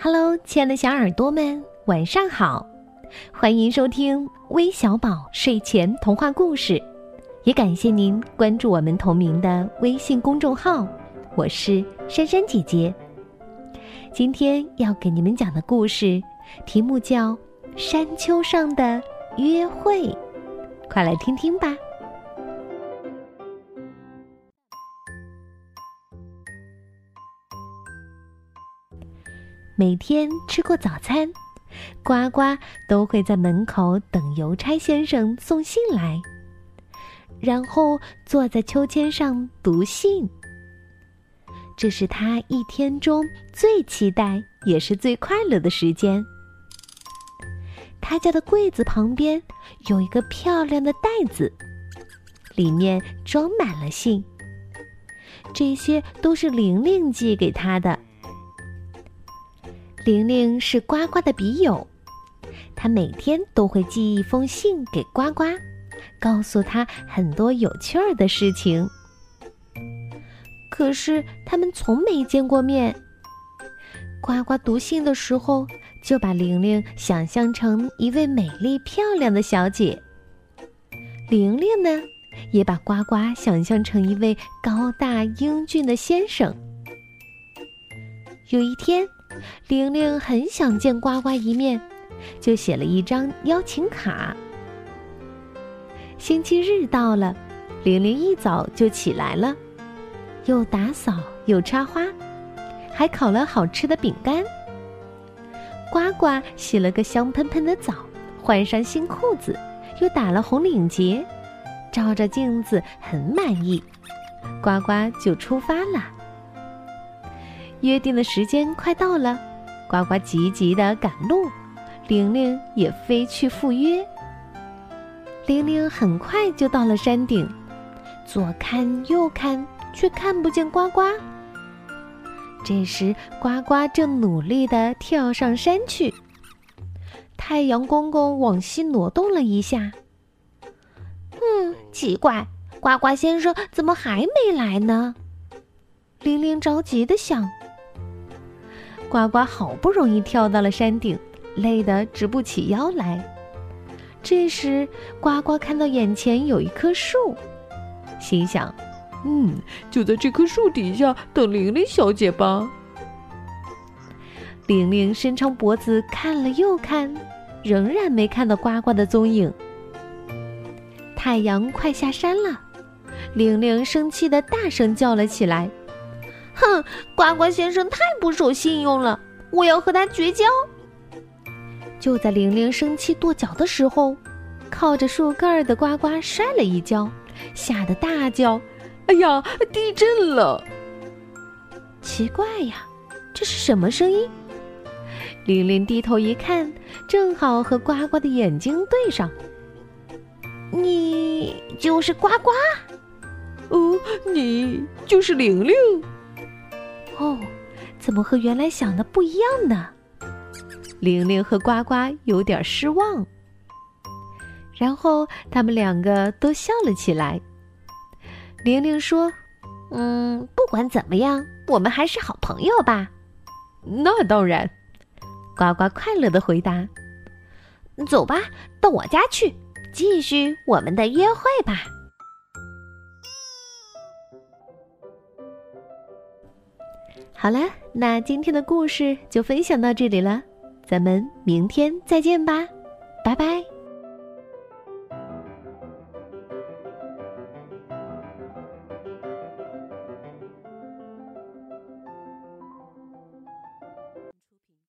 Hello，亲爱的小耳朵们，晚上好！欢迎收听微小宝睡前童话故事，也感谢您关注我们同名的微信公众号。我是珊珊姐姐。今天要给你们讲的故事题目叫《山丘上的约会》，快来听听吧。每天吃过早餐，呱呱都会在门口等邮差先生送信来，然后坐在秋千上读信。这是他一天中最期待也是最快乐的时间。他家的柜子旁边有一个漂亮的袋子，里面装满了信。这些都是玲玲寄给他的。玲玲是呱呱的笔友，她每天都会寄一封信给呱呱，告诉他很多有趣儿的事情。可是他们从没见过面。呱呱读信的时候，就把玲玲想象成一位美丽漂亮的小姐。玲玲呢，也把呱呱想象成一位高大英俊的先生。有一天。玲玲很想见呱呱一面，就写了一张邀请卡。星期日到了，玲玲一早就起来了，又打扫又插花，还烤了好吃的饼干。呱呱洗了个香喷喷的澡，换上新裤子，又打了红领结，照着镜子很满意，呱呱就出发了。约定的时间快到了，呱呱急急的赶路，玲玲也飞去赴约。玲玲很快就到了山顶，左看右看，却看不见呱呱。这时，呱呱正努力的跳上山去。太阳公公往西挪动了一下，嗯，奇怪，呱呱先生怎么还没来呢？玲玲着急的想。呱呱好不容易跳到了山顶，累得直不起腰来。这时，呱呱看到眼前有一棵树，心想：“嗯，就在这棵树底下等玲玲小姐吧。”玲玲伸长脖子看了又看，仍然没看到呱呱的踪影。太阳快下山了，玲玲生气的大声叫了起来。哼，呱呱先生太不守信用了，我要和他绝交。就在玲玲生气跺脚的时候，靠着树干的呱呱摔了一跤，吓得大叫：“哎呀，地震了！”奇怪呀，这是什么声音？玲玲低头一看，正好和呱呱的眼睛对上。你就是呱呱？哦，你就是玲玲。哦，怎么和原来想的不一样呢？玲玲和呱呱有点失望。然后他们两个都笑了起来。玲玲说：“嗯，不管怎么样，我们还是好朋友吧。”那当然，呱呱快乐的回答：“走吧，到我家去，继续我们的约会吧。”好了，那今天的故事就分享到这里了，咱们明天再见吧，拜拜。